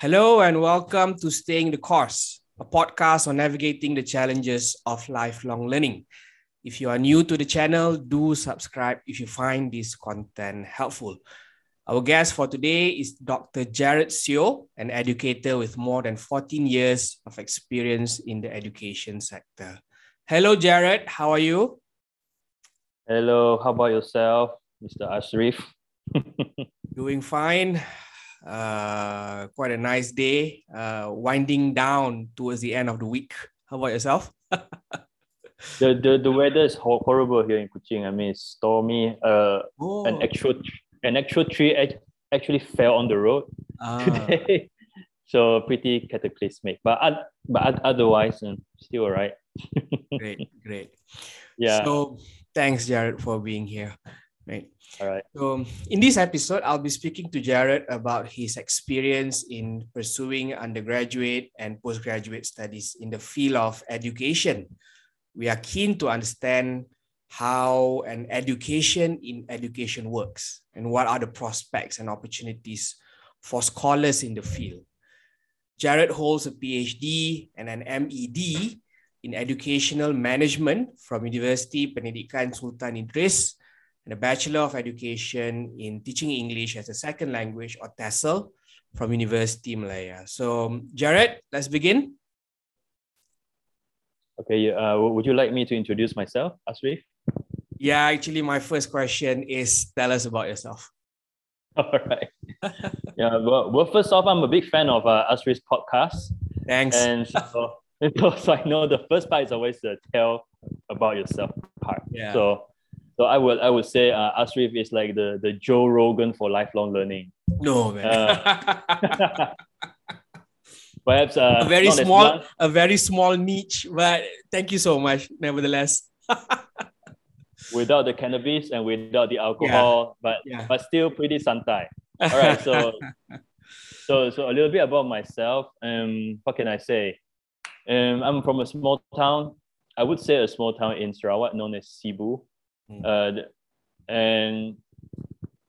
Hello and welcome to Staying the Course, a podcast on navigating the challenges of lifelong learning. If you are new to the channel, do subscribe if you find this content helpful. Our guest for today is Dr. Jarrod Sio, an educator with more than 14 years of experience in the education sector. Hello, Jarrod. How are you? Hello. How about yourself, Mr. Asrif? Doing fine uh, quite a nice day, uh, winding down towards the end of the week. How about yourself? the, the the weather is horrible here in Kuching. I mean, it's stormy. Uh, oh. an actual an actual tree actually fell on the road ah. today, so pretty cataclysmic. But but otherwise, um, still alright. great, great. Yeah. So thanks, Jarrod, for being here. Right. All right. So, in this episode, I'll be speaking to Jarrod about his experience in pursuing undergraduate and postgraduate studies in the field of education. We are keen to understand how an education in education works and what are the prospects and opportunities for scholars in the field. Jarrod holds a PhD and an MED in educational management from Universiti Pendidikan Sultan Idris and a Bachelor of Education in Teaching English as a Second Language or TESL from Universiti Malaya. So, Jarrod, let's begin. Okay, uh, would you like me to introduce myself, Asrif? Yeah, actually, my first question is tell us about yourself. All right. yeah, well, well, first off, I'm a big fan of uh, Asrif's podcast. Thanks. And so, so I know the first part is always the tell about yourself part. Yeah. So so I would I would say uh, Asrif is like the the Joe Rogan for lifelong learning. No man. Uh, perhaps uh, a very small a very small niche, but thank you so much. Nevertheless. without the cannabis and without the alcohol, yeah. but yeah. but still pretty santai. All right, so so so a little bit about myself. Um, what can I say? Um, I'm from a small town. I would say a small town in Sarawak known as Sibu. Mm. Uh, and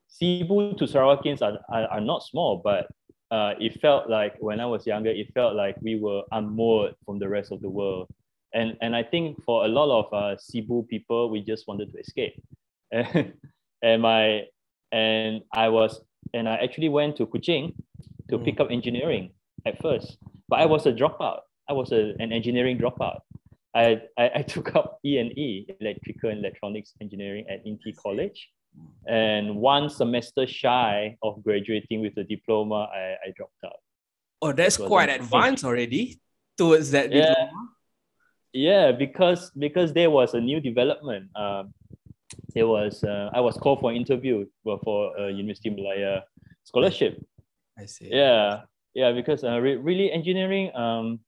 Sibu to Sarawakians are, are, are not small, but uh, it felt like when I was younger, it felt like we were unmoored from the rest of the world. And, and I think for a lot of uh, Sibu people, we just wanted to escape. And, and my and I was and I actually went to Kuching to mm. pick up engineering at first, but I was a dropout. I was a, an engineering dropout. I, I, I took up E&E, Electrical and Electronics Engineering at Inti College. And one semester shy of graduating with a diploma, I, I dropped out. Oh, that's quite advanced already towards that yeah. diploma. Yeah, because because there was a new development. Um, there was uh, I was called for an interview for a Universiti Malaya scholarship. I see. Yeah, yeah, because uh, re- really engineering um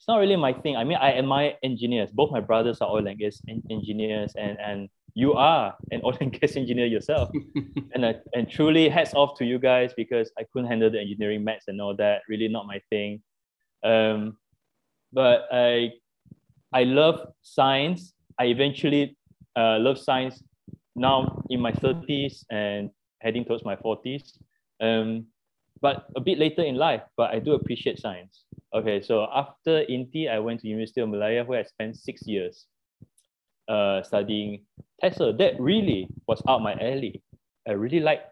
it's not really my thing. I mean, I admire engineers. Both my brothers are oil and gas engineers, and and you are an oil and gas engineer yourself. and uh, and truly hats off to you guys because I couldn't handle the engineering maths and all that. Really not my thing. Um, but I I love science. I eventually uh, love science now in my 30s and heading towards my 40s. Um, but a bit later in life, but I do appreciate science. Okay, so after INTI, I went to University of Malaya where I spent six years uh, studying TESL. That really was out my alley. I really liked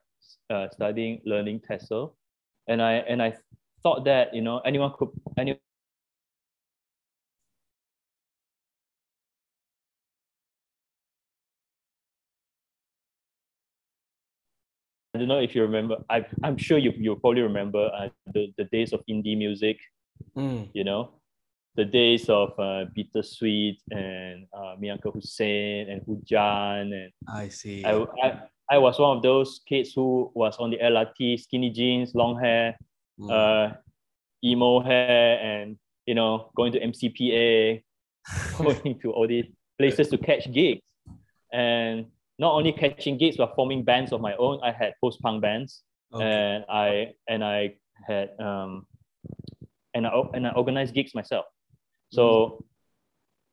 uh, studying, learning TESL. And I, and I thought that, you know, anyone could, anyone I don't know if you remember. I, I'm sure you you probably remember uh, the, the days of indie music. Mm. You know, the days of uh, Bittersweet and uh, Meet Uncle Hussain and Hujan and I see. I, I, I was one of those kids who was on the LRT, skinny jeans, long hair, mm. uh, emo hair, and you know, going to MCPA, going to all these places to catch gigs. And not only catching gigs but forming bands of my own. I had post punk bands, okay. and I and I had um, and I and I organized gigs myself. So, mm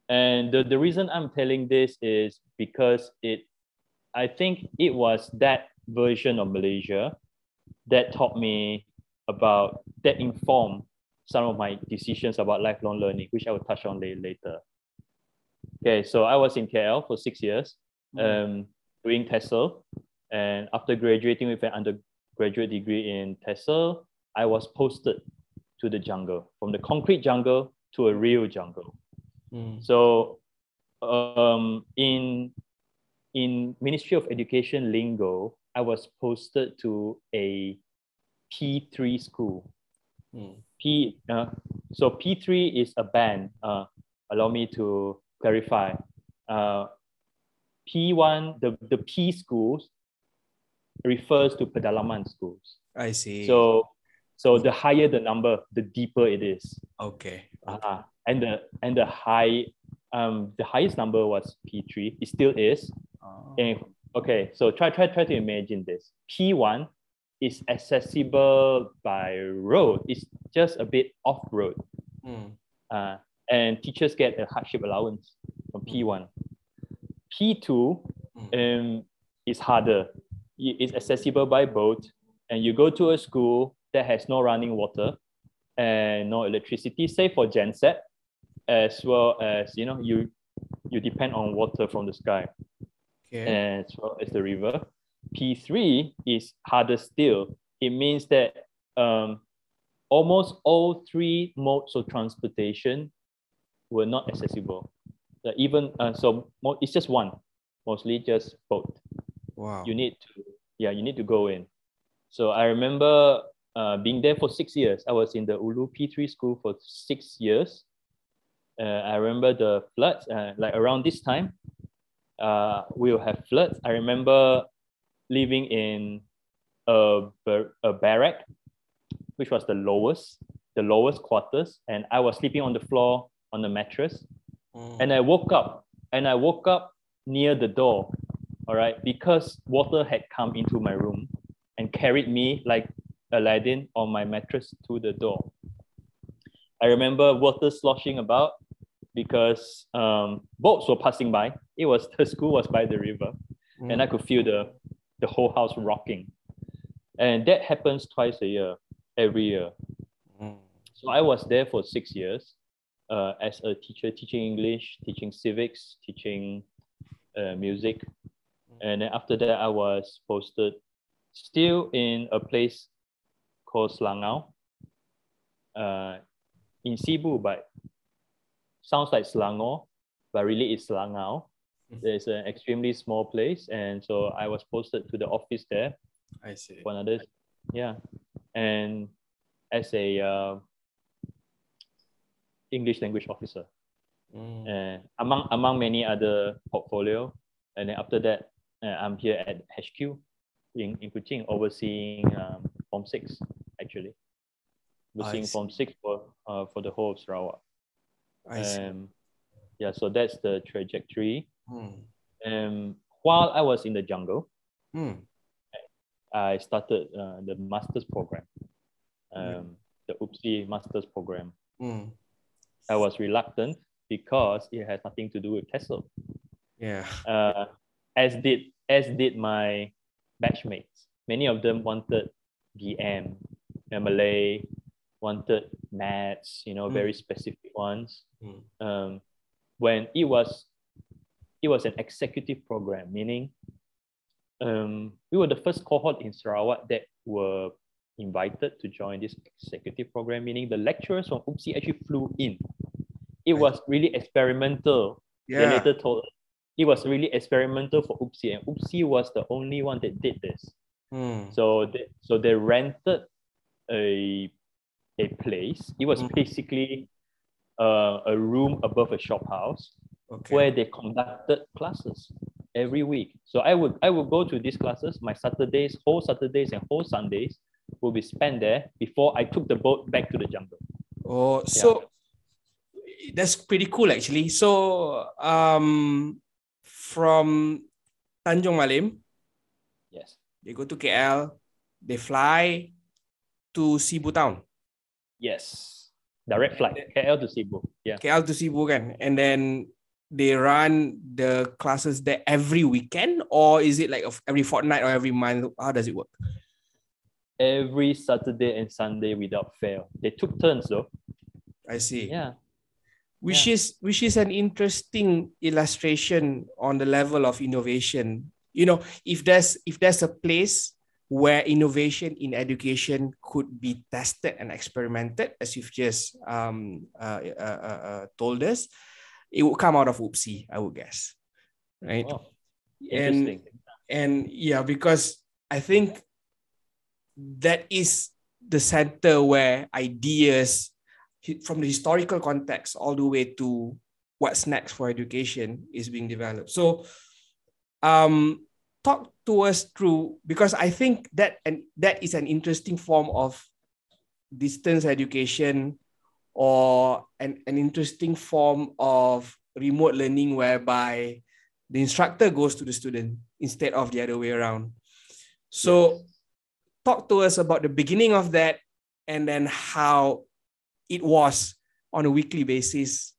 and the the reason I'm telling this is because it, I think it was that version of Malaysia that taught me about that informed some of my decisions about lifelong learning, which I will touch on later. Okay, so I was in KL for six years, mm. um, doing TESL, and after graduating with an undergraduate degree in TESL, I was posted to the jungle, from the concrete jungle to a real jungle. Mm. So um, in in Ministry of Education lingo, I was posted to a P3 school. Mm. P uh, so P3 is a band. Uh, allow me to clarify. Uh, P1, the, the P schools refers to pedalaman schools. I see. So so the higher the number, the deeper it is. Okay. Uh, and the and the high um the highest number was P3. It still is. Oh. And okay, so try try try to imagine this. P1 is accessible by road. It's just a bit off road. Mm. Uh, and teachers get a hardship allowance from P1. P2 mm. um, is harder. It's accessible by boat, and you go to a school that has no running water and no electricity, save for genset, as well as you know you you depend on water from the sky, okay. as well as the river. P3 is harder still. It means that um, almost all three modes of transportation were not accessible. Uh, even uh, so, it's just one, mostly just boat. Wow. You need to, yeah, you need to go in. So I remember uh, being there for six years. I was in the Ulu P3 school for six years. Uh, I remember the floods, uh, like around this time, uh, we'll have floods. I remember living in a, bar- a barrack, which was the lowest, the lowest quarters, and I was sleeping on the floor on the mattress. Mm. And I woke up, and I woke up near the door, all right, because water had come into my room and carried me like Aladdin on my mattress to the door. I remember water sloshing about because um, boats were passing by. It was the school was by the river, mm. and I could feel the the whole house rocking. And that happens twice a year, every year. Mm. So I was there for six years uh, as a teacher, teaching English, teaching civics, teaching uh, music. And then after that, I was posted still in a place called Selangau uh, in Sibu, but sounds like Selangor, but really it's Selangau. It's an extremely small place, and so I was posted to the office there. I see. For another, yeah, and as a uh, English language officer, mm. and among among many other portfolio, and then after that, uh, I'm here at HQ in in Kuching, overseeing um, Form Six actually, overseeing Form Six for uh, for the whole of Sarawak. I see. Um, yeah, so that's the trajectory. Hmm. And while I was in the jungle, hmm. I started uh, the master's program, um, the UPSI master's program. I was reluctant because it has nothing to do with TESL. Yeah. Uh, as did as did my batchmates. Many of them wanted DM, MLA, wanted maths, you know, mm. very specific ones. Mm. Um, when it was it was an executive program, meaning um, we were the first cohort in Sarawak that were invited to join this executive program, meaning the lecturers from UPSI actually flew in. It was really experimental. Yeah. They later told us it was really experimental for UPSI, and UPSI was the only one that did this. Mm. So they, so they rented a a place. It was mm. basically uh, a room above a shop house okay. where they conducted classes every week. So I would I would go to these classes. My Saturdays, whole Saturdays and whole Sundays will be spent there before I took the boat back to the jungle. Oh, so yeah. that's pretty cool actually. So um from Tanjung Malim, yes, they go to KL, they fly to Sibu town. Yes. Direct flight, KL to Sibu. Yeah. KL to Sibu kan. And then they run the classes there every weekend or is it like every fortnight or every month how does it work every Saturday and Sunday without fail. They took turns though. I see. Yeah. Which yeah. is which is an interesting illustration on the level of innovation. You know, if there's if there's a place where innovation in education could be tested and experimented, as you've just um, uh, uh, uh, uh told us, it would come out of UPSI, I would guess, right? Wow. And and yeah, because I think that is the center where ideas from the historical context all the way to what's next for education is being developed. So, um, talk to us through because I think that and that is an interesting form of distance education or an, an interesting form of remote learning whereby the instructor goes to the student instead of the other way around. So talk to us about the beginning of that and then how it was on a weekly basis,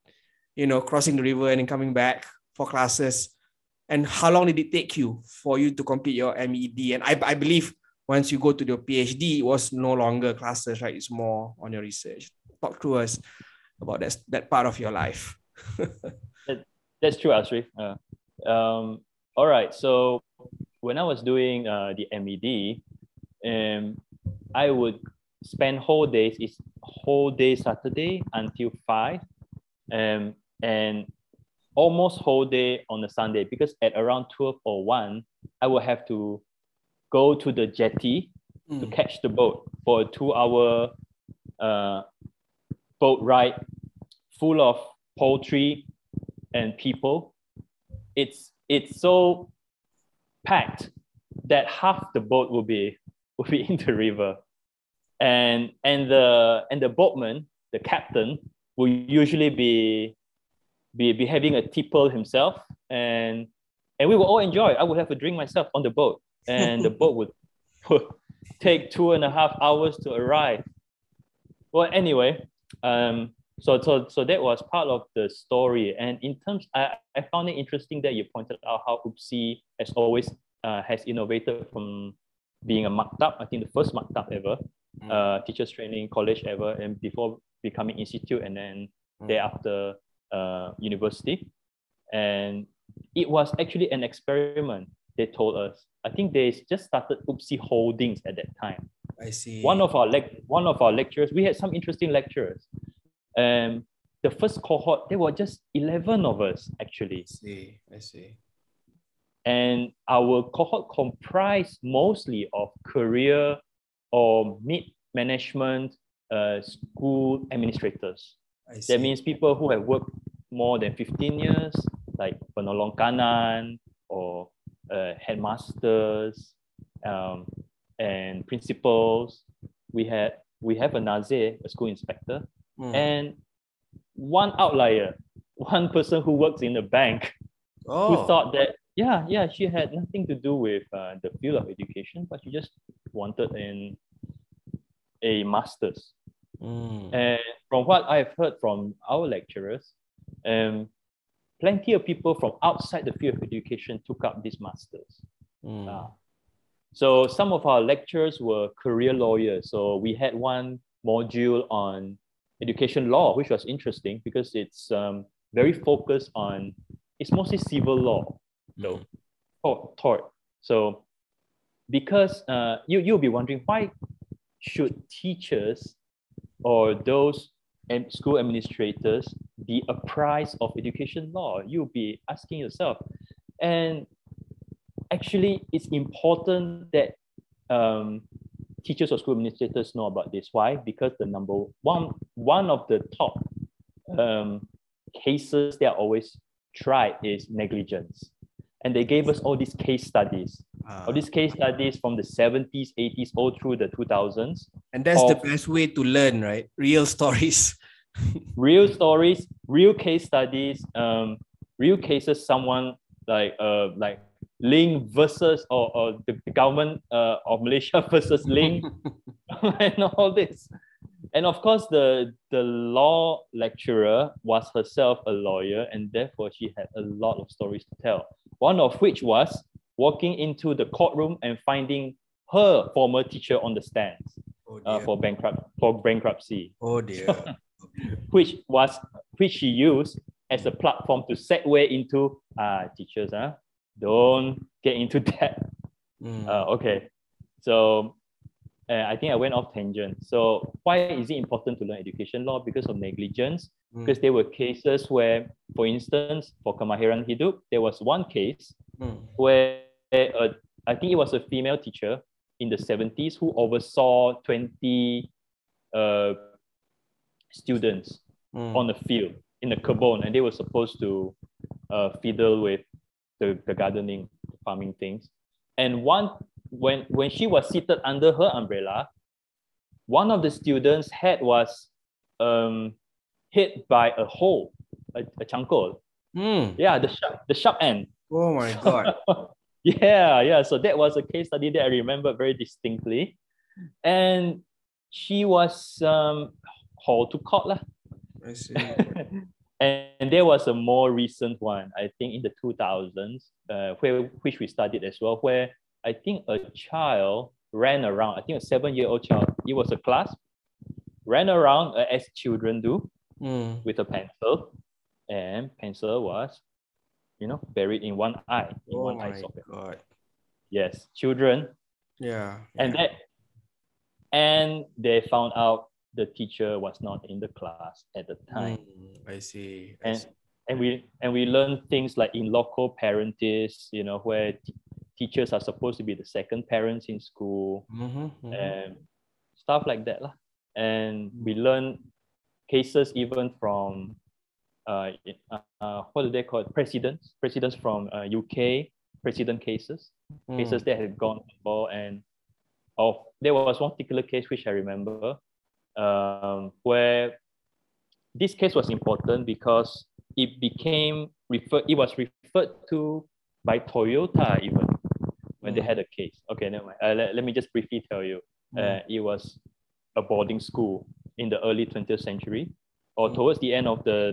you know, crossing the river and then coming back for classes. And how long did it take you for you to complete your MED? And I, I believe once you go to the PhD, it was no longer classes, right? It's more on your research. Talk to us about that, that part of your life. that, that's true, Asrif. Uh, um, all right. So when I was doing uh, the MED, um, I would spend whole days, it's whole day Saturday until five, um, and almost whole day on the Sunday because at around 12 or 1, I will have to go to the jetty mm. to catch the boat for a two hour uh, boat ride full of poultry and people. It's, it's so packed that half the boat will be will be in the river. And and the and the boatman, the captain, will usually be be, be having a tipple himself and and we will all enjoy. I would have a drink myself on the boat, and the boat would, would take two and a half hours to arrive. Well, anyway, um, so so so that was part of the story. And in terms, I, I found it interesting that you pointed out how UPSI has always uh, has innovated from being a maktab, I think the first maktab ever, mm. uh, teachers training college ever, and before becoming institute and then mm. thereafter uh, university. And it was actually an experiment, they told us. I think they just started UPSI Holdings at that time. I see. One of our lec- one of our lecturers, we had some interesting lecturers. Um, the first cohort, there were just 11 of us actually. I see, I see. And our cohort comprised mostly of career or mid management uh, school administrators. That means people who have worked more than 15 years, like penolong kanan or uh, headmasters um, and principals. We had we have a nazir, a school inspector, mm. and one outlier, one person who works in a bank, oh. who thought that yeah, yeah, she had nothing to do with uh, the field of education, but she just wanted an a master's. Mm. And from what I've heard from our lecturers, um, plenty of people from outside the field of education took up this masters. Mm. Uh, so some of our lecturers were career lawyers. So we had one module on education law, which was interesting because it's um, very focused on, it's mostly civil law though, taught, taught. So because uh, you, you'll be wondering why should teachers or those school administrators be apprised of education law? You'll be asking yourself. And actually, it's important that um, teachers or school administrators know about this. Why? Because the number one, one of the top um, cases that are always tried is negligence and they gave us all these case studies. Uh, all these case studies from the 70s 80s all through the 2000s and that's the best way to learn right? Real stories. Real stories real case studies um, real cases someone like uh like Ling versus or, or the government uh, of Malaysia versus Ling and all this. And of course, the, the law lecturer was herself a lawyer, and therefore she had a lot of stories to tell one of which was walking into the courtroom and finding her former teacher on the stands oh uh, for bankrupt for bankruptcy. Oh dear. which was which she used as a platform to segue into uh, teachers, huh? don't get into that. Mm. Uh, okay, so uh, I think I went off tangent. So why is it important to learn education law? Because of negligence. Mm. Because there were cases where, for instance, for Kemahiran Hidup, there was one case mm. where uh, I think it was a female teacher in the 70s who oversaw 20 uh, students mm. on the field in the kebun, and they were supposed to uh, fiddle with the, the gardening, farming things. And one when when she was seated under her umbrella, one of the students' head was um, hit by a hole, a, a cangkul. Mm. Yeah, the sharp, the sharp end. Oh my god. yeah, yeah. So that was a case study that I remember very distinctly. And she was um hauled to court. Lah. I see. and there was a more recent one, I think in the 2000s, uh, where which we studied as well, where I think a child ran around, I think a seven-year-old child, it was a class, ran around uh, as children do mm. with a pencil, and pencil was, you know, buried in one eye, in oh one eye socket. God. Yes, children. Yeah. And yeah. that, and they found out the teacher was not in the class at the time. Mm, I see. I and see. and we and we learn things like in loco parentis, you know, where teachers are supposed to be the second parents in school mm-hmm, mm-hmm. and stuff like that. Lah. And we learn cases even from uh, uh, what do they call it? Precedents, precedents from uh, UK, precedent cases, mm. cases that have gone before. And of there was one particular case which I remember um, where this case was important because it became referred, it was referred to by Toyota even when mm. they had a case. Okay, never mind. Uh, let, let me just briefly tell you. Mm. Uh, it was a boarding school in the early 20th century or mm. towards the end of the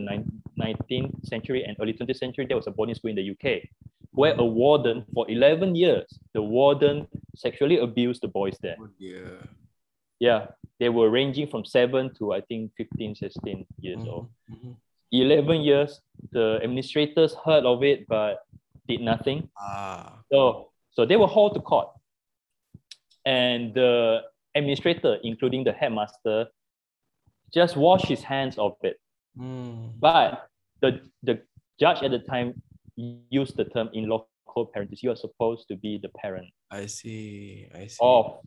19th century and early 20th century, there was a boarding school in the UK where a warden for 11 years, the warden sexually abused the boys there. Yeah. Yeah, they were ranging from seven to I think 15, 16 years mm-hmm. old. Mm-hmm. 11 years, the administrators heard of it but did nothing. Ah. So, so they were hauled to court. And the administrator, including the headmaster, just washed his hands of it. Mm. But the, the judge at the time used the term in loco parentis. You are supposed to be the parent. I see. I see. Of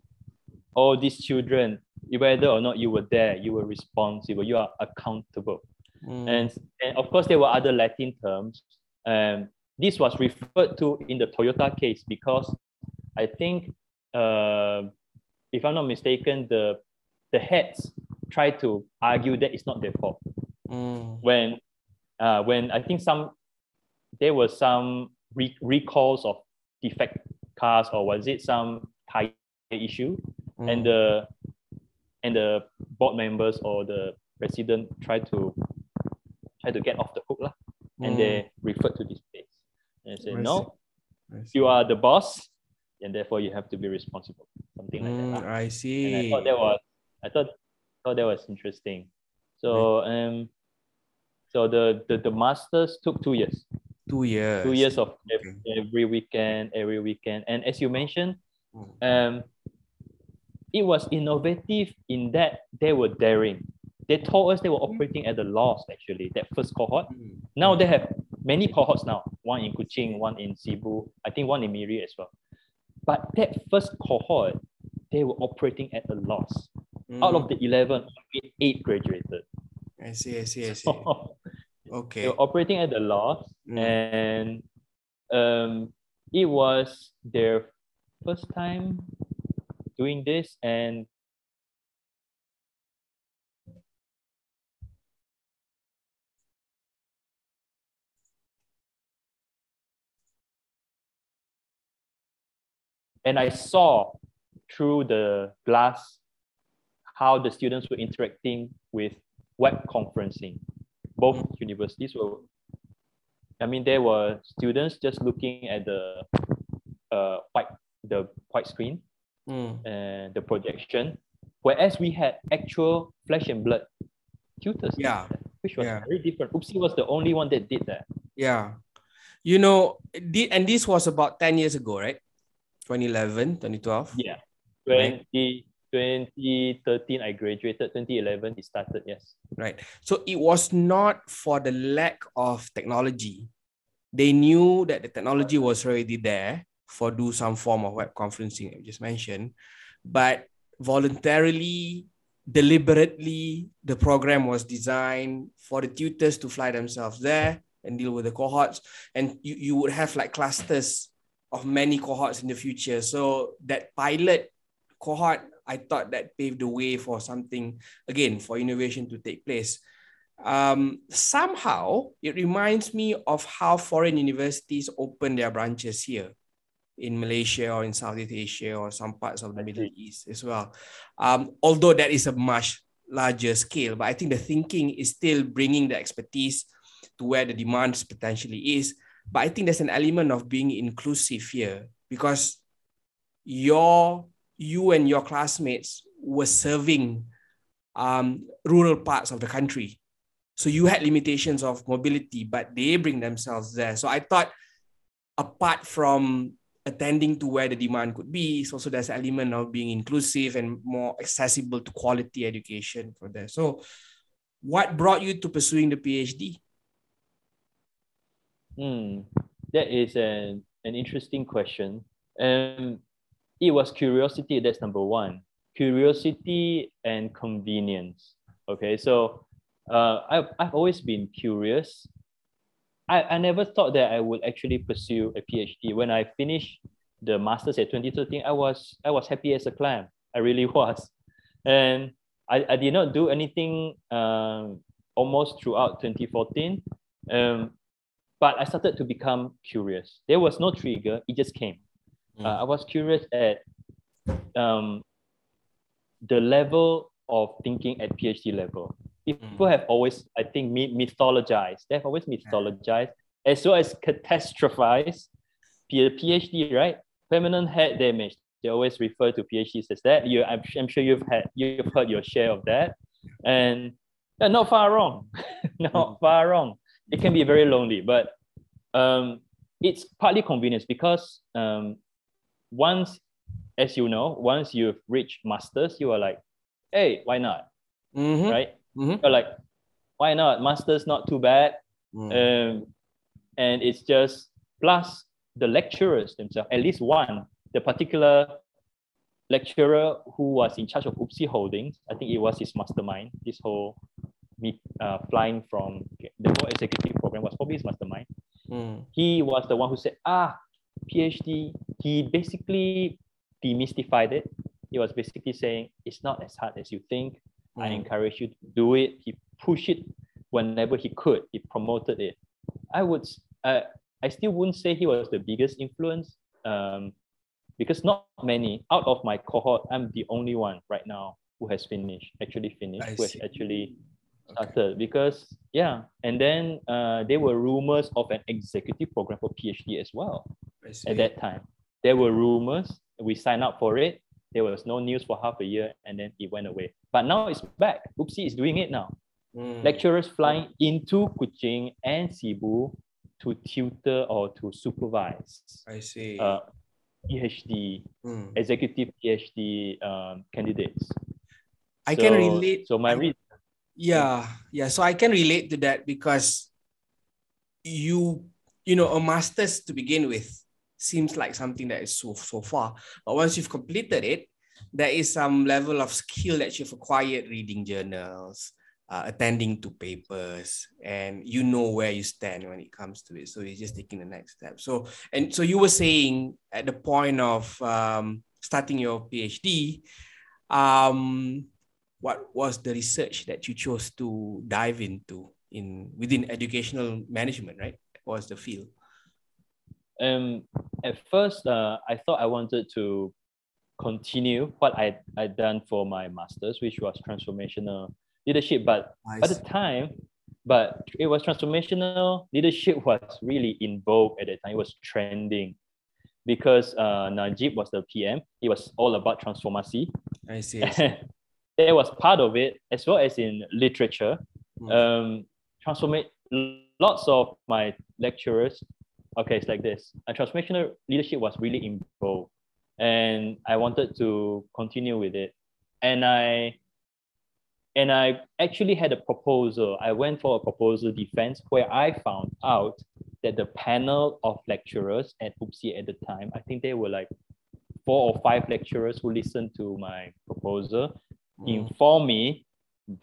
all these children, whether or not you were there, you were responsible, you are accountable. Mm. And, and of course, there were other Latin terms. Um, this was referred to in the Toyota case because I think, uh, if I'm not mistaken, the, the heads tried to argue that it's not their fault. Mm. When, uh, when I think some, there were some re- recalls of defect cars or was it some tire issue? Mm. And the and the board members or the president try to try to get off the hook lah. and mm. they referred to this and say no you are the boss and therefore you have to be responsible something like mm, that i see and i thought that was i thought thought that was interesting so um so the, the the masters took two years two years two years of okay. every weekend every weekend and as you mentioned mm. um it was innovative in that they were daring. They told us they were operating at the loss, actually, that first cohort. Mm. Now they have many cohorts now, one in Kuching, one in Sibu, I think one in Miri as well. But that first cohort, they were operating at a loss. Mm. Out of the 11, eight graduated. I see, I see, I see. okay. They were operating at a loss, mm. and um, it was their first time doing this and and I saw through the glass how the students were interacting with web conferencing. Both universities were, I mean, there were students just looking at the uh, white the white screen mm. and the projection, whereas we had actual flesh and blood tutors. Yeah. Which was yeah. very different. UPSI was the only one that did that. Yeah. You know, and this was about 10 years ago, right? 2011, 2012? Yeah. 20, 2013, I graduated. 2011, it started, yes. Right. So it was not for the lack of technology. They knew that the technology was already there for do some form of web conferencing, I just mentioned. But voluntarily, deliberately, the program was designed for the tutors to fly themselves there and deal with the cohorts. And you, you would have like clusters of many cohorts in the future. So that pilot cohort, I thought that paved the way for something, again, for innovation to take place. Um, somehow, it reminds me of how foreign universities open their branches here in Malaysia or in Southeast Asia or some parts of the Middle East as well. Um, although that is a much larger scale, but I think the thinking is still bringing the expertise to where the demand potentially is. But I think there's an element of being inclusive here because your you and your classmates were serving um, rural parts of the country. So you had limitations of mobility, but they bring themselves there. So I thought, apart from attending to where the demand could be, so also there's an element of being inclusive and more accessible to quality education for there. So, what brought you to pursuing the PhD? Hmm, that is an, an interesting question. Um, it was curiosity, that's number one. Curiosity and convenience. Okay, so uh, I've, I've always been curious. I, I never thought that I would actually pursue a PhD. When I finished the master's at 2013, I was I was happy as a clam. I really was. And I, I did not do anything um, almost throughout 2014. Um, but I started to become curious. There was no trigger, it just came. Mm. Uh, I was curious at um, the level of thinking at PhD level. People mm. have always, I think, mythologized. They have always mythologized as well as catastrophized PhD, right? Permanent head damage. They always refer to PhDs as that. You, I'm, I'm sure you've had, you've heard your share of that, and yeah, not far wrong, not mm. far wrong it can be very lonely, but um, it's partly convenience because um, once, as you know, once you've reached masters, you are like, hey, why not? Mm-hmm. Right? Mm-hmm. You're like, why not? Masters not too bad. Mm. Um, and it's just plus the lecturers themselves, at least one, the particular lecturer who was in charge of UPSI Holdings, I think it was his mastermind, this whole me uh, flying from the whole executive program was probably his mastermind. Mm. He was the one who said, ah, PhD. He basically demystified it. He was basically saying it's not as hard as you think. Mm. I encourage you to do it. He pushed it whenever he could. He promoted it. I would, uh, I still wouldn't say he was the biggest influence, um, because not many out of my cohort. I'm the only one right now who has finished, actually finished, who has actually started okay. because yeah and then uh, there were rumors of an executive program for phd as well at that time. There were rumors. We signed up for it. There was no news for half a year and then it went away. But now it's back. UPSI is doing it now. Mm. lecturers flying into kuching and sibu to tutor or to supervise i see. uh, phd mm. executive phd um, candidates. I so, can relate. So my read yeah yeah. So i can relate to that because you you know a master's to begin with seems like something that is so so far. But once you've completed it there is some level of skill that you've acquired reading journals uh, attending to papers and you know where you stand when it comes to it. So you're just taking the next step. So and so you were saying at the point of um, starting your phd um, what was the research that you chose to dive into in within educational management right what was the field um at first uh, i thought i wanted to continue what i i done for my masters which was transformational leadership but I at see. the time but it was transformational leadership was really in vogue at that time it was trending because uh, Najib was the PM. It was all about transformation. I see. there was part of it as well as in literature. Mm. Um, transformate lots of my lecturers. Okay, it's like this. A transformational leadership was really involved, and I wanted to continue with it. And I and I actually had a proposal. I went for a proposal defense where I found out that the panel of lecturers at UPSI at the time, I think they were like four or five lecturers who listened to my proposal. Informed me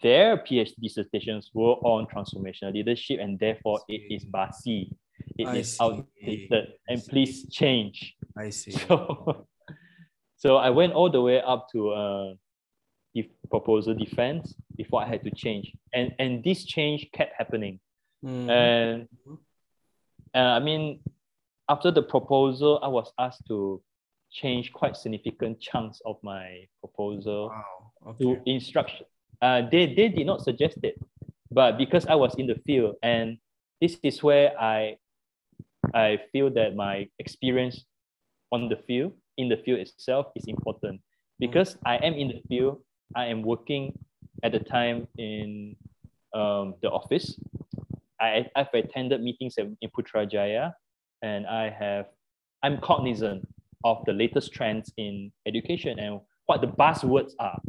their PhD dissertations were on transformational leadership and therefore it is basi. It I is see. outdated and please change. I see. So, so I went all the way up to uh, the proposal defense before I had to change. And, and this change kept happening. Mm. And uh, I mean, after the proposal, I was asked to change quite significant chunks of my proposal wow. okay. to instruction. Uh, they, they did not suggest it, but because I was in the field, and this is where I, I feel that my experience on the field, in the field itself, is important. Because I am in the field, I am working at the time in um, the office. I, I've attended meetings in, in Putrajaya and I have, I'm cognizant of the latest trends in education and what the buzzwords are.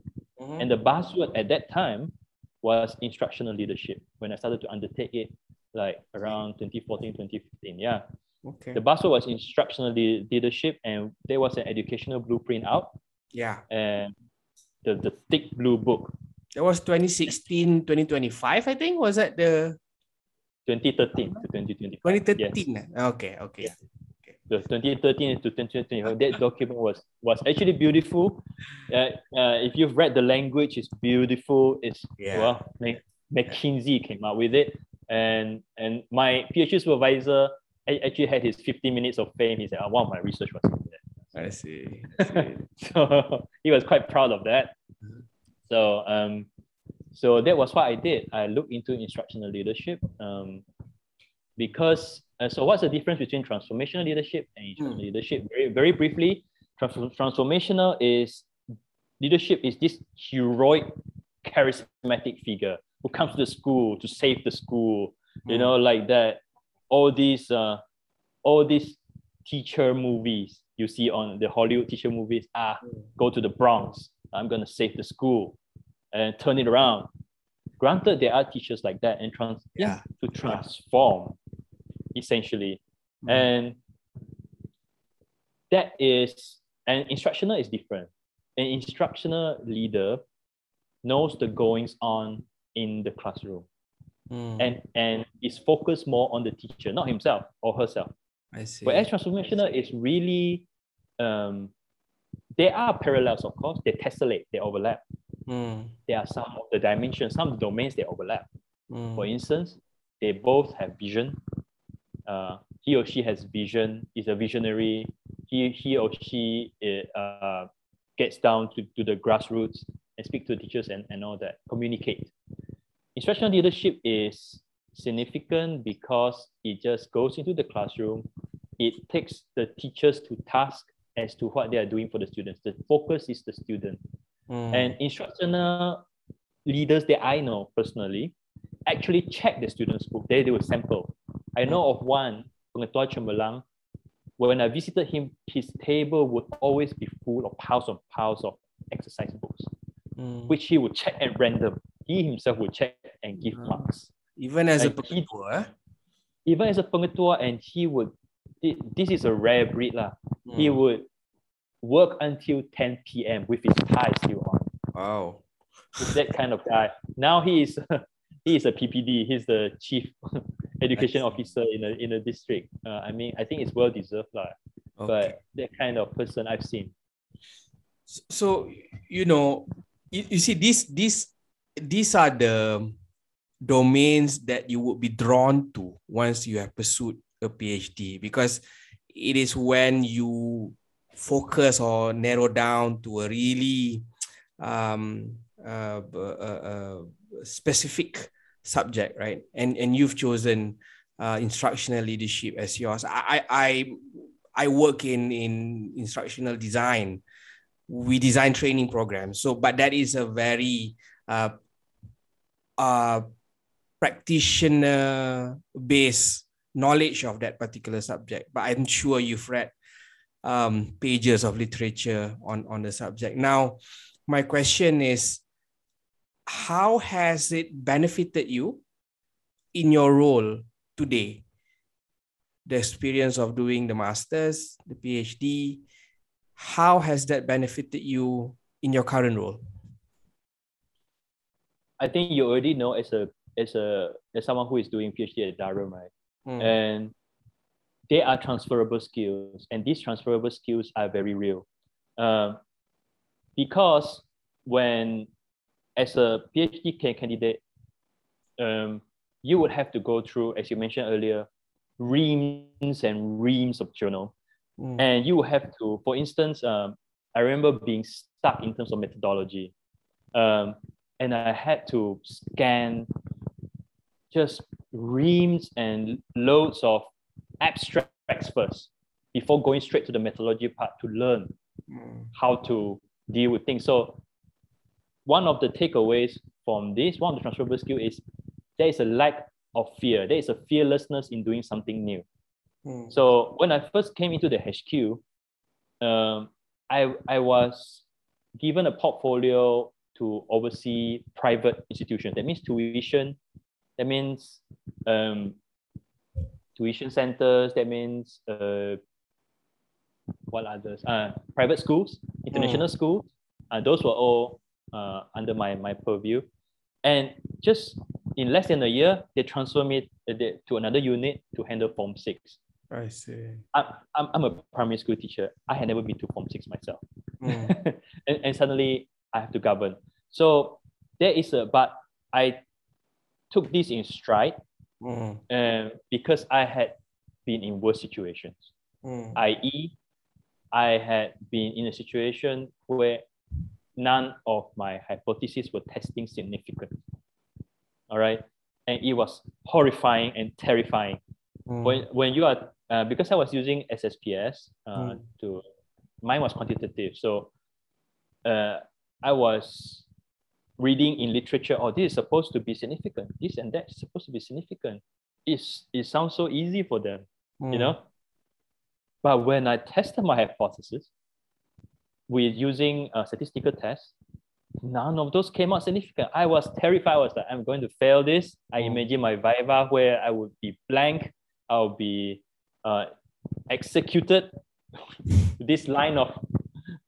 Mm-hmm. And the buzzword at that time was instructional leadership when I started to undertake it like around 2014, 2015. Yeah. Okay. The buzzword was instructional leadership and there was an educational blueprint out. Yeah. And the, the thick blue book. That was 2016, 2025, I think. Was that the 2013 to 2025? 2013. Yes. Okay, okay. Yeah. The 2013 to 2025, that document was was actually beautiful. Uh, uh, if you've read the language, it's beautiful. It's yeah. well, McKinsey came out with it, and and my PhD supervisor actually had his 50 minutes of fame. He said, oh, one of my research was in there. I see. I see. so he was quite proud of that. So um, so that was what I did. I looked into instructional leadership um, because uh, so what's the difference between transformational leadership and mm. leadership? Very very briefly, trans- transformational is leadership is this heroic, charismatic figure who comes to the school to save the school. Mm. You hmm. know, like that. All these uh, all these teacher movies you see on the Hollywood teacher movies. Ah, go to the Bronx. I'm gonna save the school and turn it around. Granted, there are teachers like that and trans yeah. to transform essentially. Mm-hmm. And that is an instructional is different. An instructional leader knows the goings on in the classroom mm. and and is focused more on the teacher, not himself or herself. I see. Whereas transformational is really, um, there are parallels, of course. They tessellate, they overlap. Mm. There are some of the dimensions, some domains they overlap. Mm. For instance, they both have vision. Uh, he or she has vision, is a visionary. He, he or she uh, gets down to, to the grassroots and speak to teachers and, and all that, communicate. Instructional leadership is significant because it just goes into the classroom. It takes the teachers to task as to what they are doing for the students. The focus is the student. Mm. And instructional leaders that I know personally actually check the students' book. They do a sample. I know of one, Pengetua Chembalang, when I visited him, his table would always be full of piles and piles of exercise books, mm. which he would check at random. He himself would check and give mm. marks. Even as a pengetua? Even as a pengetua, and he would, this is a rare breed. lah. Mm. He would work until 10 p.m. with his tie still on. Wow. He's that kind of guy. Now he is he is a PPD. He's the chief education officer in a in a district. Uh, I mean, I think it's well deserved, lah. Okay. But that kind of person I've seen. So you know, you, you see, these these these are the domains that you would be drawn to once you have pursued a PhD because it is when you focus or narrow down to a really um, uh, uh, uh, specific subject, right? And and you've chosen uh, instructional leadership as yours. I I I work in in instructional design. We design training programs. So, but that is a very uh, uh, practitioner based knowledge of that particular subject. But I'm sure you've read um, pages of literature on on the subject. Now, my question is, how has it benefited you in your role today? The experience of doing the masters, the PhD, how has that benefited you in your current role? I think you already know as a as a as someone who is doing PhD at Durham, right? Mm. And they are transferable skills, and these transferable skills are very real. Um, because when as a PhD candidate, um, you would have to go through, as you mentioned earlier, reams and reams of journal. Mm. And you would have to, for instance, um, I remember being stuck in terms of methodology. Um, and I had to scan just reams and loads of abstracts first before going straight to the methodology part to learn mm. how to deal with things. So one of the takeaways from this, one of the transferable skill is there is a lack of fear. There is a fearlessness in doing something new. Mm. So when I first came into the HQ, um, I, I was given a portfolio to oversee private institutions. That means tuition. That means um, tuition centers. That means uh, what others? Uh, private schools, international mm. schools. Uh, those were all uh, under my, my purview. And just in less than a year, they transferred me uh, to another unit to handle Form 6. I see. I'm, I'm, I'm a primary school teacher. I had never been to Form 6 myself. Mm. and, and suddenly I have to govern. So there is a, but I took this in stride mm. and because I had been in worse situations, mm. i.e., I had been in a situation where none of my hypotheses were testing significant. All right. And it was horrifying and terrifying. Mm. When, when you are, uh, because I was using SSPS uh, mm. to, mine was quantitative. So uh, I was reading in literature, oh, this is supposed to be significant. This and that is supposed to be significant. It's, it sounds so easy for them, mm. you know? But when I tested my hypothesis with using a statistical test, none of those came out significant. I was terrified. I was like, I'm going to fail this. I mm. imagine my Viva where I would be blank. I'll be uh, executed. this line of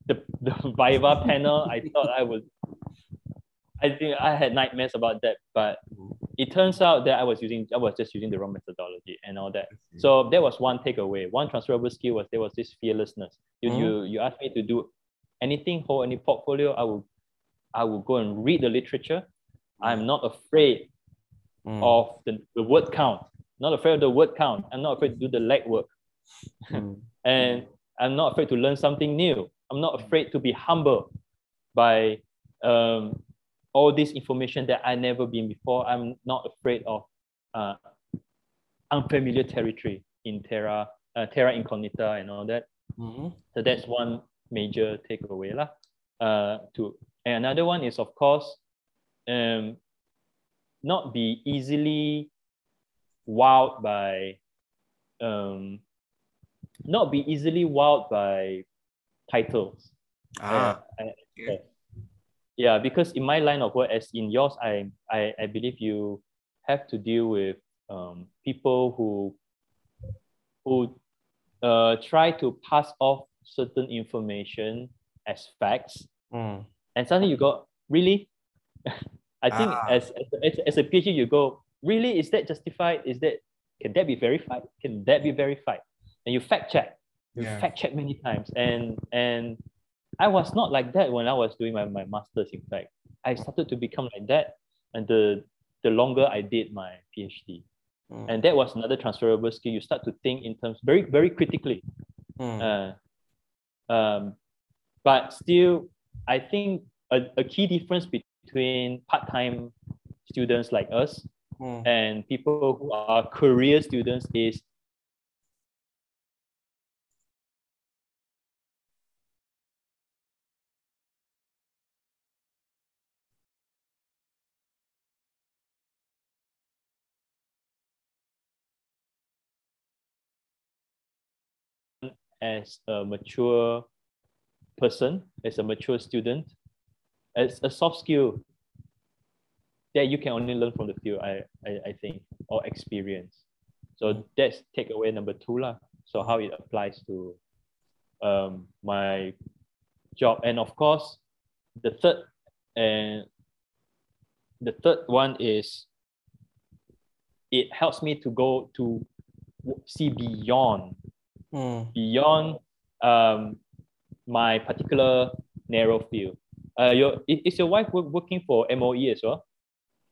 the, the Viva panel, I thought I would I think I had nightmares about that, but it turns out that I was using I was just using the wrong methodology and all that. So that was one takeaway. One transferable skill was there was this fearlessness. You mm-hmm. you you asked me to do anything, hold any portfolio, I will I will go and read the literature. I'm not afraid mm. of the, the word count. Not afraid of the word count. I'm not afraid to do the legwork. Mm. and I'm not afraid to learn something new. I'm not afraid to be humble by um, all this information that I never been before. I'm not afraid of uh, unfamiliar territory in Terra, uh, Terra Incognita and all that. Mm-hmm. So that's one major takeaway lah. Uh, to and another one is of course, um, not be easily wowed by, um, not be easily wowed by titles. Ah, uh, yeah yeah because in my line of work as in yours i i, I believe you have to deal with um, people who who uh, try to pass off certain information as facts mm. and suddenly you go really i think ah. as, as, as a phd you go really is that justified is that can that be verified can that be verified and you fact check you yeah. fact check many times and and I was not like that when I was doing my, my master's, in fact. I started to become like that and the, the longer I did my PhD. Mm. And that was another transferable skill. You start to think in terms very, very critically. Mm. Uh, um, but still, I think a, a key difference between part-time students like us mm. and people who are career students is as a mature person, as a mature student, as a soft skill that you can only learn from the field, I, I, I think, or experience. So that's takeaway number two. Lah. So how it applies to um, my job. And of course, the third and the third one is it helps me to go to see beyond mm. beyond um, my particular narrow field. Uh, your is your wife working for MOE as well?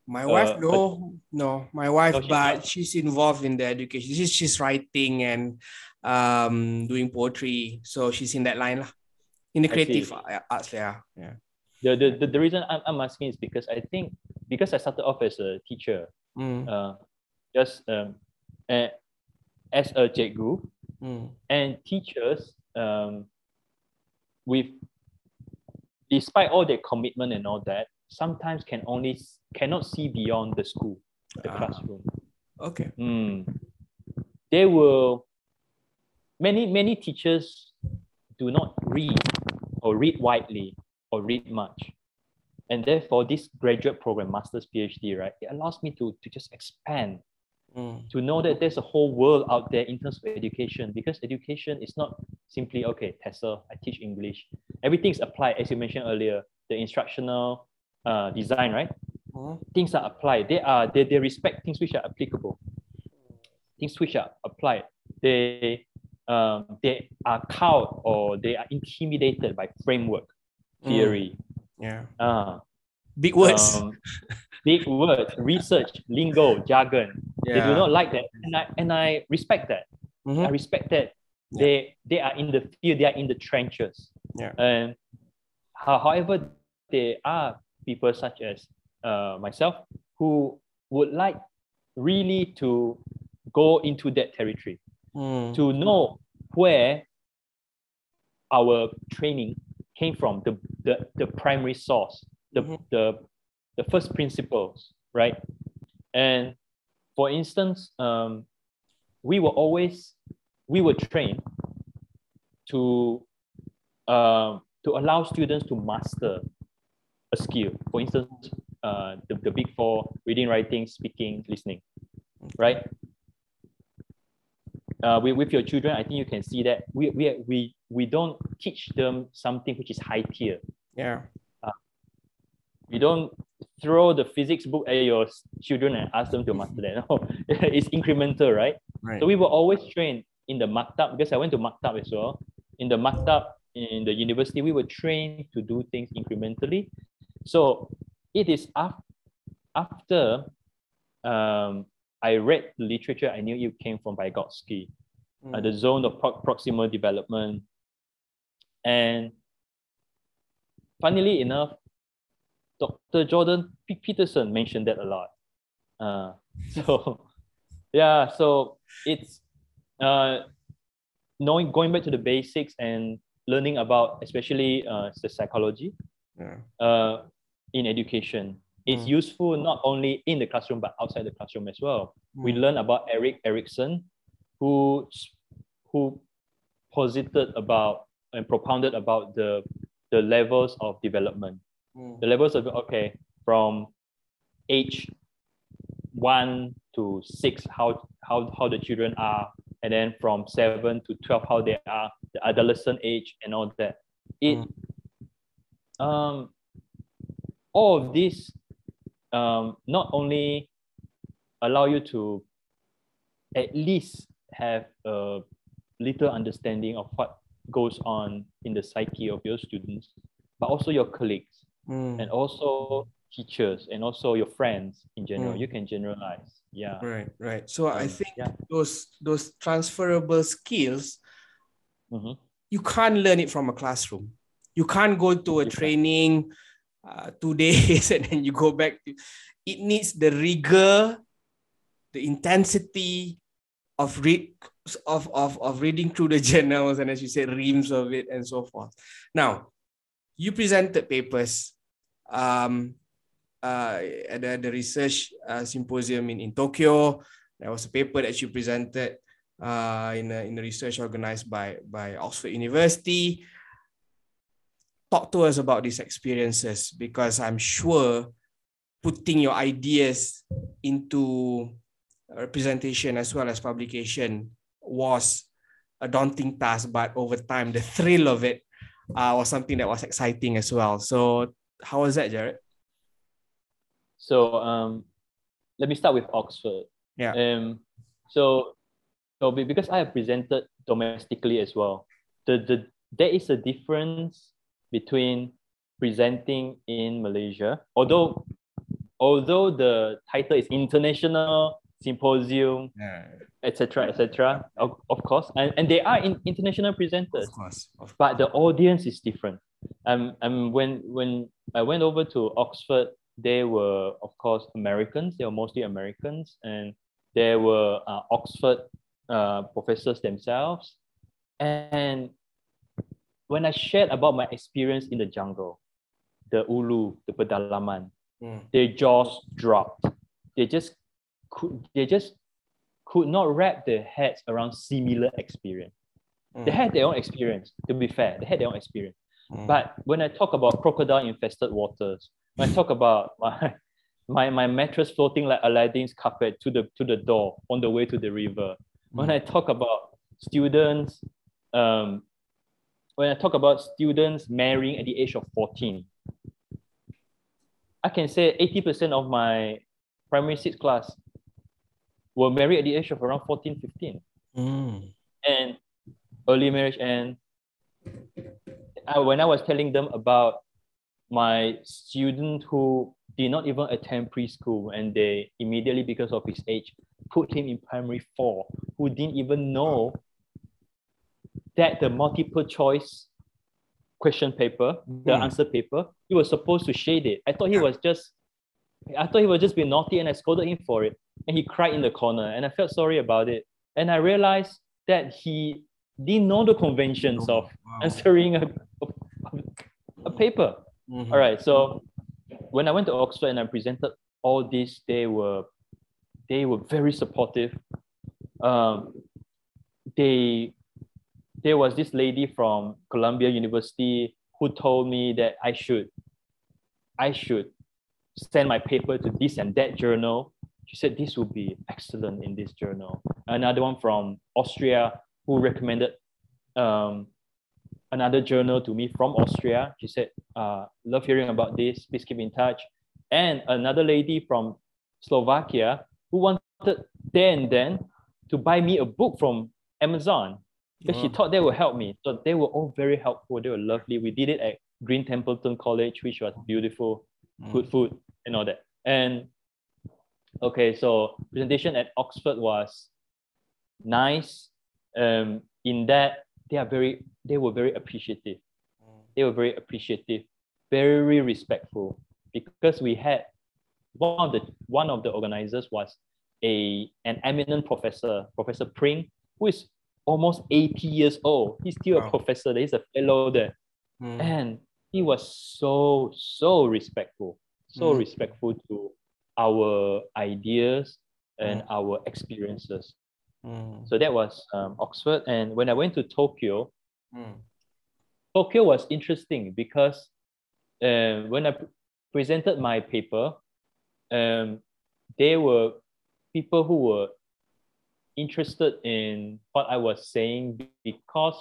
My wife, uh, no, no, my wife, no, but not. she's involved in the education. She's, she's writing and um, doing poetry, so she's in that line, lah. in the creative arts, yeah. yeah. The, the, the, the reason I'm, I'm asking is because I think because I started off as a teacher, mm. uh, just um, as a cikgu, mm. and teachers um, with despite all their commitment and all that, sometimes can only cannot see beyond the school, the ah. classroom. Okay. Mm. They will many many teachers do not read or read widely or read much. And therefore, this graduate program, master's PhD, right, it allows me to, to just expand Mm. to know that there's a whole world out there in terms of education because education is not simply okay TESOL i teach english everything is applied as you mentioned earlier the instructional uh, design right mm. things are applied they are they, they respect things which are applicable things which are applied they um, they are cowed or they are intimidated by framework mm. theory mm. yeah uh, big words um, big words research lingo jargon yeah. They do not like that, and I and I respect that. Mm-hmm. I respect that yeah. they they are in the field, they are in the trenches. Yeah. And however, there are people such as uh, myself who would like really to go into that territory mm. to know where our training came from the the, the primary source the, mm-hmm. the the first principles right and for instance, um, we were always we were trained to uh, to allow students to master a skill. For instance, uh, the, the big four reading, writing, speaking, listening, right? Uh, with, with your children, I think you can see that we, we, we, we don't teach them something which is high tier. Yeah. Uh, we don't throw the physics book at your children and ask them to master that. No, it's incremental, right? right? So we were always trained in the maktab because I went to maktab as well. In the maktab in the university, we were trained to do things incrementally. So it is af- after um, I read the literature, I knew it came from Vygotsky, mm. uh, the zone of pro- proximal development. And funnily enough, Dr. Jordan Peterson mentioned that a lot. Uh, so yeah, so it's uh, knowing going back to the basics and learning about especially uh, the psychology yeah. uh, in education. It's mm. useful not only in the classroom but outside the classroom as well. Mm. We learn about Erik Erikson, who who posited about and propounded about the the levels of development Mm. The levels of okay from age one to six, how how how the children are, and then from seven to twelve, how they are, the adolescent age, and all that. It mm. um all of this um not only allow you to at least have a little understanding of what goes on in the psyche of your students, but also your colleagues mm. and also teachers and also your friends in general. Mm. You can generalize. Yeah. Right, right. So um, I think yeah. those those transferable skills, mm-hmm. you can't learn it from a classroom. You can't go to a you training uh, two days and then you go back to it needs the rigor, the intensity of read of, of, of reading through the journals and as you said, reams of it and so forth. Now, you presented papers um, uh, at the, the research uh, symposium in, in Tokyo. There was a paper that you presented. uh, in a, in a research organized by by Oxford University. Talk to us about these experiences because I'm sure putting your ideas into representation as well as publication was a daunting task, but over time, the thrill of it uh, was something that was exciting as well. So, how was that, Jarrod? So, um, let me start with Oxford. Yeah. Um, so, so because I have presented domestically as well, the, the there is a difference between presenting in Malaysia, although although the title is international symposium, etc., etc. Of, of course, and, and they are in international presenters. Of course, of course. But the audience is different. Um, and when when I went over to Oxford, they were of course Americans. They were mostly Americans, and there were uh, Oxford uh, professors themselves. And when I shared about my experience in the jungle, the ulu, the pedalaman, mm. their jaws dropped. They just could they just could not wrap their heads around similar experience. Mm. They had their own experience, to be fair. They had their own experience. Mm. But when I talk about crocodile infested waters, when I talk about my my, my mattress floating like Aladdin's carpet to the to the door on the way to the river. When I talk about students, um, when I talk about students marrying at the age of 14, I can say 80% of my primary six class were married at the age of around 14, 15. Mm. And early marriage. And I, when I was telling them about my student who did not even attend preschool and they immediately because of his age put him in primary four who didn't even know that the multiple choice question paper the mm. answer paper he was supposed to shade it i thought he was just i thought he was just being naughty and i scolded him for it and he cried in the corner and i felt sorry about it and i realized that he didn't know the conventions of wow. answering a paper mm-hmm. all right so when i went to oxford and i presented all this they were they were very supportive um, they there was this lady from columbia university who told me that i should i should send my paper to this and that journal she said this would be excellent in this journal. Another one from Austria who recommended um, another journal to me from Austria. She said, uh, love hearing about this, please keep in touch. And another lady from Slovakia who wanted then and then to buy me a book from Amazon because she thought they would help me. So they were all very helpful. They were lovely. We did it at Green Templeton College, which was beautiful, mm. good food and all that. And Okay, so presentation at Oxford was nice. Um, in that they are very, they were very appreciative. They were very appreciative, very respectful, because we had one of the one of the organizers was a an eminent professor, Professor Pring, who is almost 80 years old. He's still wow. a professor. He's a fellow there. Mm. And he was so, so respectful, so mm. respectful to our ideas and mm. our experiences. Mm. So that was um, Oxford. And when I went to Tokyo, mm. Tokyo was interesting because uh, when I p- presented my paper, um, there were people who were interested in what I was saying because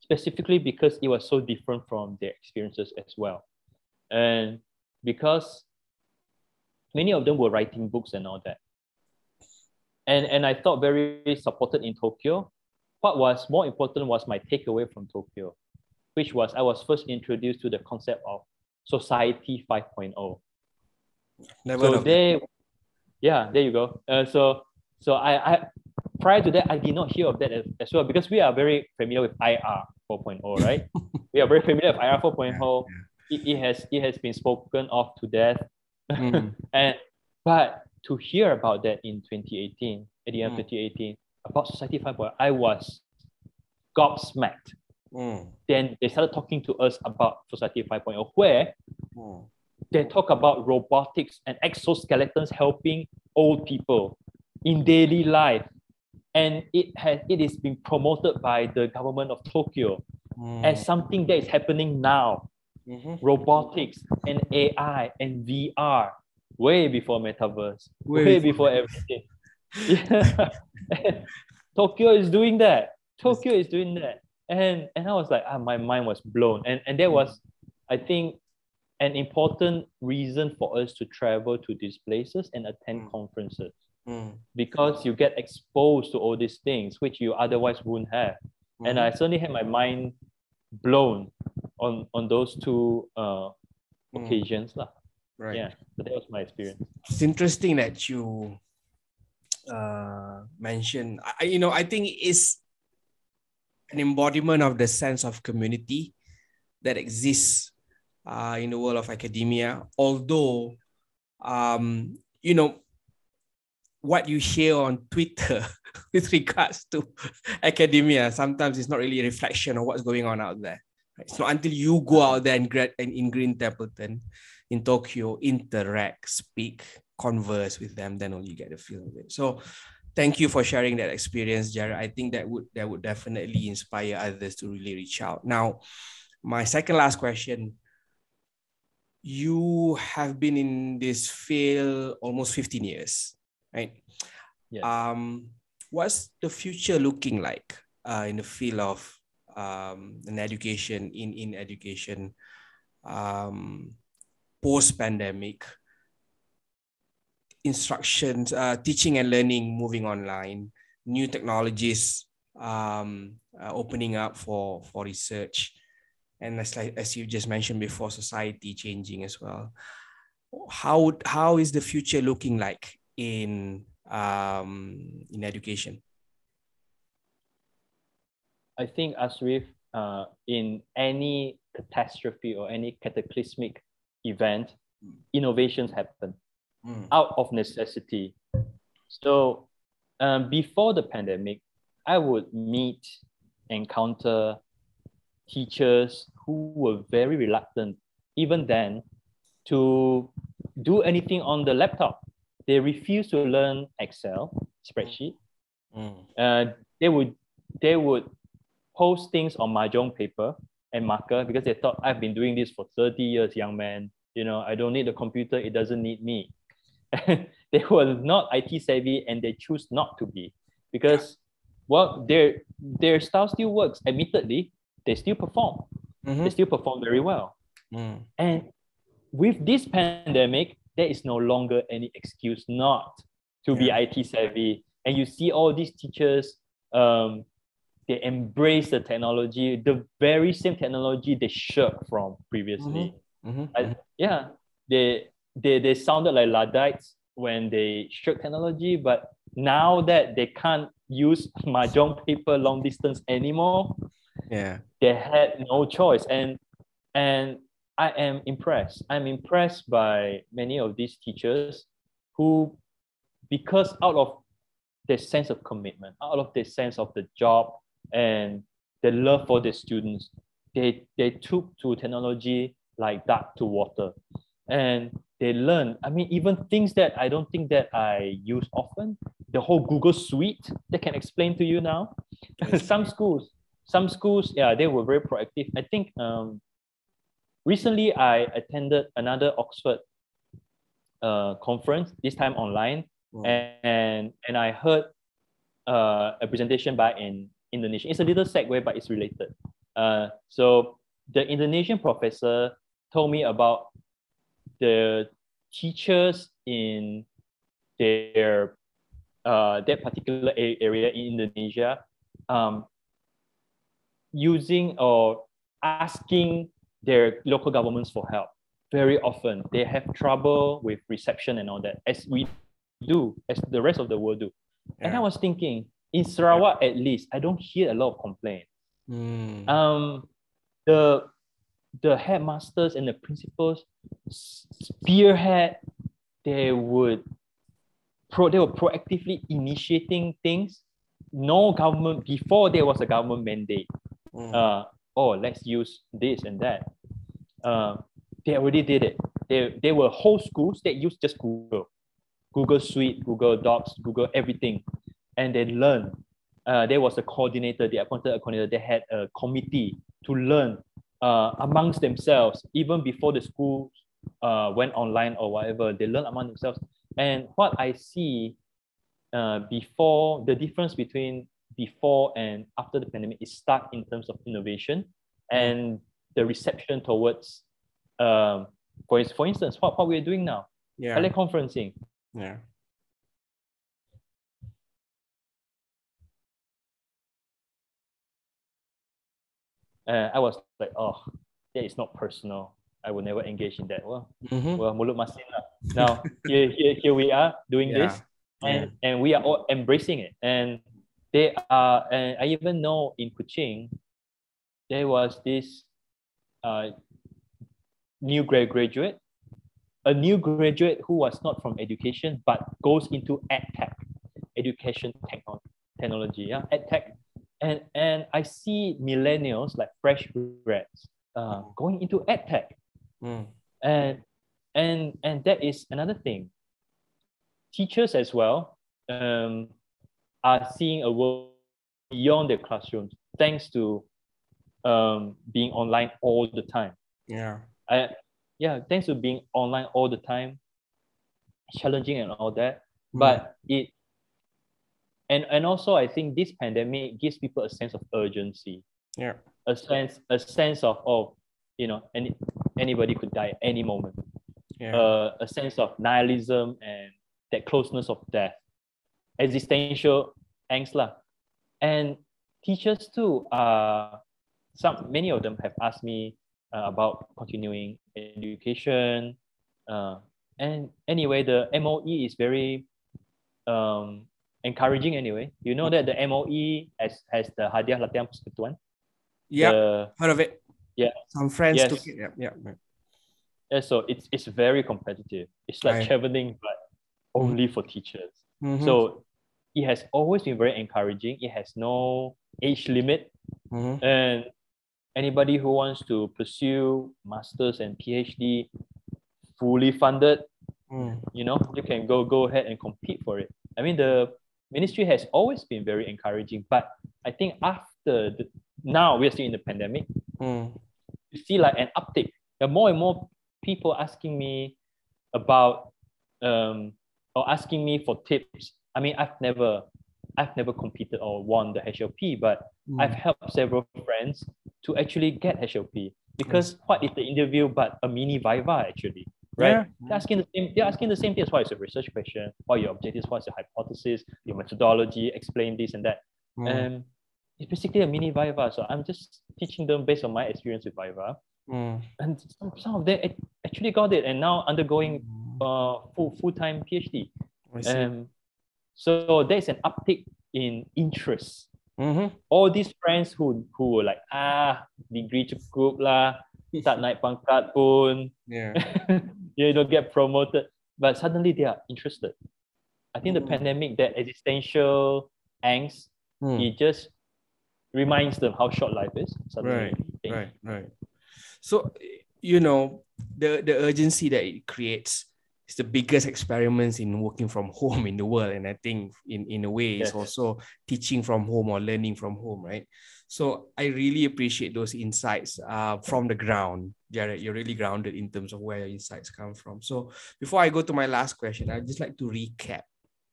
specifically because it was so different from their experiences as well. And because many of them were writing books and all that. And, and I thought very supported in Tokyo. What was more important was my takeaway from Tokyo, which was I was first introduced to the concept of society 5.0. Never so there, yeah, there you go. Uh, so so I, I prior to that I did not hear of that as, as well because we are very familiar with IR 4.0, right? we are very familiar with IR 4.0. Yeah, yeah. It, it has it has been spoken of to death Mm. and but to hear about that in 2018, at the end mm. of 2018, about Society 5.0, I was gobsmacked. Mm. Then they started talking to us about Society 5.0, where mm. they talk about robotics and exoskeletons helping old people in daily life. and it has it is being promoted by the government of Tokyo mm. as something that is happening now. Mm-hmm. Robotics and AI and VR, way before metaverse, way, way before everything. yeah. Tokyo is doing that. Tokyo is doing that. And and I was like, ah, my mind was blown. And and that was, I think, an important reason for us to travel to these places and attend mm. conferences. Mm. Because you get exposed to all these things which you otherwise wouldn't have. Mm. And I mm-hmm. certainly had my mind blown on on those two uh, mm. occasions. Mm. Right. Yeah. So that was my experience. It's interesting that you uh, mentioned. I, you know, I think it's an embodiment of the sense of community that exists uh, in the world of academia. Although, um, you know, what you share on Twitter with regards to academia sometimes it's not really a reflection of what's going on out there. It's not until you go out there and, and in Green Templeton, in Tokyo, interact, speak, converse with them, then only you get a feel of it. So thank you for sharing that experience, Jarrod. I think that would that would definitely inspire others to really reach out. Now, my second last question. You have been in this field almost 15 years, right? Yeah. Um, what's the future looking like uh, in the field of um, an education in in education um, post pandemic? instructions, uh, teaching and learning moving online, new technologies um, uh, opening up for, for research. And as, as you just mentioned before, society changing as well. How, how is the future looking like in, um, in education? I think Asrif, uh, in any catastrophe or any cataclysmic event, innovations happen mm. out of necessity. So um, before the pandemic, I would meet, encounter teachers who were very reluctant, even then, to do anything on the laptop. They refused to learn Excel spreadsheet. Mm. Uh, they would they would post things on mahjong paper and marker because they thought I've been doing this for 30 years, young man. You know, I don't need a computer, it doesn't need me. they were not IT savvy and they choose not to be because well their their style still works. Admittedly, they still perform. Mm-hmm. They still perform very well. Mm. And with this pandemic, there is no longer any excuse not to yeah. be IT savvy. And you see all these teachers, um, they embrace the technology, the very same technology they shirked from previously. Mm-hmm. Mm-hmm. I, yeah, they they, they sounded like Luddites when they shook technology, but now that they can't use mahjong paper long distance anymore, yeah, they had no choice. And and I am impressed. I'm impressed by many of these teachers who, because out of their sense of commitment, out of their sense of the job and the love for the students, they, they took to technology like that to water. And they learn. I mean, even things that I don't think that I use often, the whole Google Suite they can explain to you now. some schools, some schools, yeah, they were very proactive. I think um, recently I attended another Oxford uh, conference, this time online, and and I heard uh, a presentation by an Indonesian. It's a little segue, but it's related. Uh, so the Indonesian professor told me about the teachers in their uh, that particular area in Indonesia um, using or asking their local governments for help very often they have trouble with reception and all that as we do as the rest of the world do yeah. and i was thinking in sarawak at least i don't hear a lot of complaints mm. um, the the headmasters and the principals spearhead, they would pro they were proactively initiating things. No government before there was a government mandate. Mm. Uh, oh, let's use this and that. Uh, they already did it. They, there were whole schools that used just Google, Google Suite, Google Docs, Google everything, and they learn uh, there was a coordinator, they appointed a coordinator, they had a committee to learn uh, amongst themselves, even before the school uh, went online or whatever, they learn among themselves. And what I see uh, before the difference between before and after the pandemic is stark in terms of innovation and the reception towards, um, for, for instance, what, what we're doing now, yeah. teleconferencing. Yeah. Uh, I was like, oh, that is not personal. I will never engage in that. Well, mm-hmm. well mulut masin lah. Now here, here, here we are doing yeah. this, and yeah. and we are all embracing it. And they are, and I even know in Kuching, there was this uh, new graduate, a new graduate who was not from education but goes into ed tech, education technology, yeah, ed tech and and I see millennials like fresh grads uh, going into edtech, mm. and and and that is another thing. Teachers as well um, are seeing a world beyond their classrooms thanks to um, being online all the time. Yeah. I, yeah, thanks to being online all the time, challenging and all that. Mm. But it and and also I think this pandemic gives people a sense of urgency. Yeah. A sense a sense of oh, you know, any anybody could die at any moment. Yeah. Uh, a sense of nihilism and that closeness of death, existential angst lah. And teachers too. Uh, some many of them have asked me uh, about continuing education. Uh, and anyway, the MOE is very um, encouraging anyway. You know that the MOE has, has the Hadiah Latihan Persekutuan. Yeah, heard of it. Yeah. Some friends yes. took it. Yeah, yeah. Yeah, so it's it's very competitive. It's like right. traveling, but only for teachers. Mm-hmm. So it has always been very encouraging. It has no age limit, mm-hmm. and anybody who wants to pursue masters and PhD, fully funded, mm. you know, you can go go ahead and compete for it. I mean, the ministry has always been very encouraging, but I think after the now we're still in the pandemic, mm. you see like an uptick. There are more and more people asking me about um, or asking me for tips. I mean, I've never I've never competed or won the HLP, but mm. I've helped several friends to actually get HLP because mm. what is the interview but a mini viva actually? Right? Yeah. They're asking the same. They're asking the same thing. What is your research question? What are your objectives? What's your hypothesis? Your methodology? Explain this and that. Mm. And it's basically a mini Viva. So I'm just teaching them based on my experience with Viva. Mm. And some, some of them actually got it and now undergoing mm. uh, full full time PhD. Um, so there's an uptick in interest. Mm-hmm. All these friends who who were like ah degree cukup lah tak naik pangkat pun. Yeah. you don't get promoted, but suddenly they are interested. I think mm. the hmm. pandemic, that existential angst, mm. it just reminds them how short life is. Suddenly right, right, right. So, you know, the, the urgency that it creates is the biggest experiments in working from home in the world. And I think in, in a way, it's yes. also teaching from home or learning from home, right? So I really appreciate those insights uh, from the ground. Jarrod, you're really grounded in terms of where your insights come from. So before I go to my last question, I'd just like to recap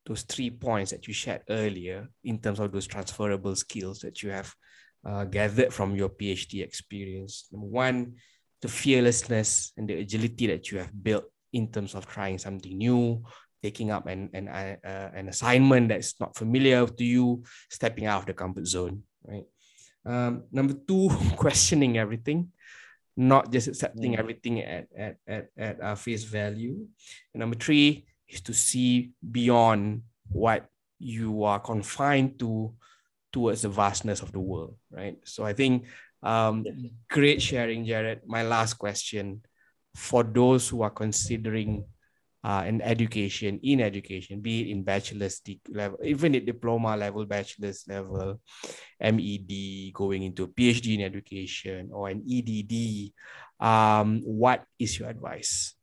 those three points that you shared earlier in terms of those transferable skills that you have uh, gathered from your PhD experience. Number one, the fearlessness and the agility that you have built in terms of trying something new, taking up an, an, uh, an assignment that's not familiar to you, stepping out of the comfort zone, right? Um, number two, questioning everything, not just accepting mm. everything at, at, at, at our face value. And number three is to see beyond what you are confined to towards the vastness of the world, right? So I think um, great sharing, Jarrod. My last question for those who are considering uh, in education, in education, be it in bachelor's level, even at diploma level, bachelor's level, MED, going into a PhD in education or an EDD, um, what is your advice?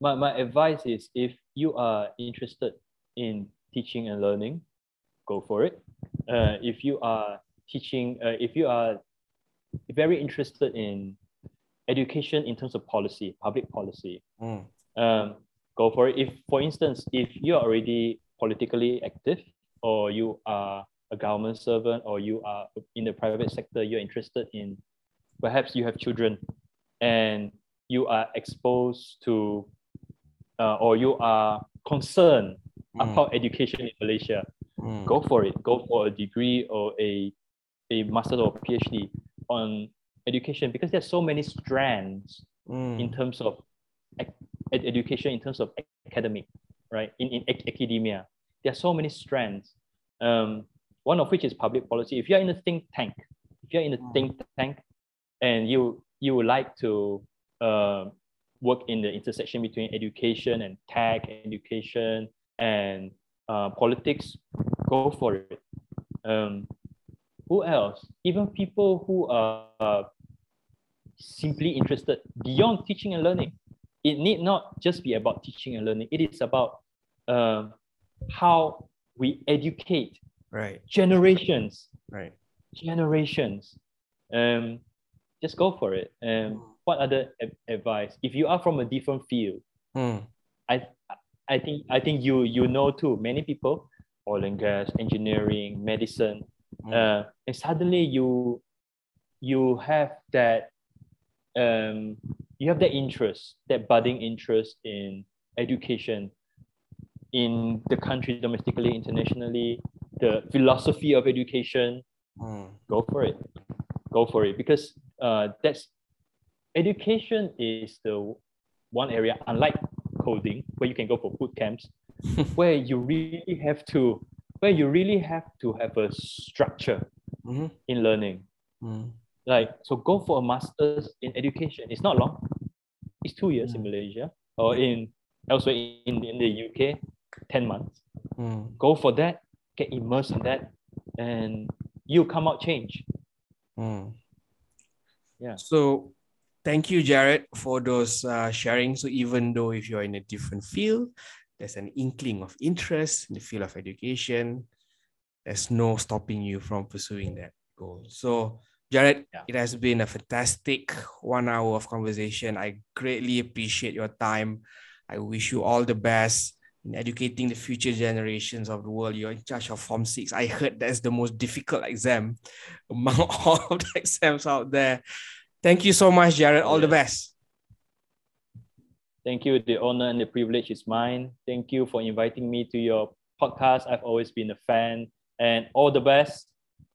My, my advice is if you are interested in teaching and learning, go for it. Uh, if you are teaching, uh, if you are very interested in education in terms of policy, public policy, mm. um, go for it. If, for instance, if you are already politically active or you are a government servant or you are in the private sector, you're interested in, perhaps you have children and you are exposed to uh, or you are concerned mm. about education in Malaysia, mm. go for it. Go for a degree or a, a master or PhD on education because there's so many strands mm. in terms of ed- education, in terms of academic, right? In, in academia, there are so many strands. Um, one of which is public policy. If you're in a think tank, if you're in a mm. think tank and you you would like to uh, work in the intersection between education and tech, education and uh, politics, go for it. Um, who else? Even people who are simply interested beyond teaching and learning. It need not just be about teaching and learning. It is about uh, how we educate right generations right generations um just go for it um what other advice if you are from a different field mm. i i think i think you you know too many people oil and gas engineering medicine mm. uh, and suddenly you you have that um you have that interest that budding interest in education in the country domestically internationally the philosophy of education mm. go for it go for it because uh, that's education is the one area unlike coding where you can go for boot camps where you really have to where you really have to have a structure mm-hmm. in learning mm. Like so go for a master's in education. It's not long. It's two years mm. in malaysia or in elsewhere in, in the uk 10 months. Mm. go for that get immersed in that and you come out change mm. yeah. So thank you Jarrod for those uh, sharing. So even though if you're in a different field there's an inkling of interest in the field of education there's no stopping you from pursuing that goal. So Jarrod yeah. it has been a fantastic one hour of conversation i greatly appreciate your time i wish you all the best in educating the future generations of the world. You're in charge of Form 6. I heard that's the most difficult exam among all of the exams out there. Thank you so much, Jarrod. All the best. Thank you. The honor and the privilege is mine. Thank you for inviting me to your podcast. I've always been a fan and all the best.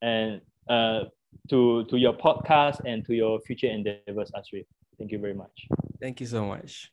And uh, to, to your podcast and to your future endeavors, Asrif. Thank you very much. Thank you so much.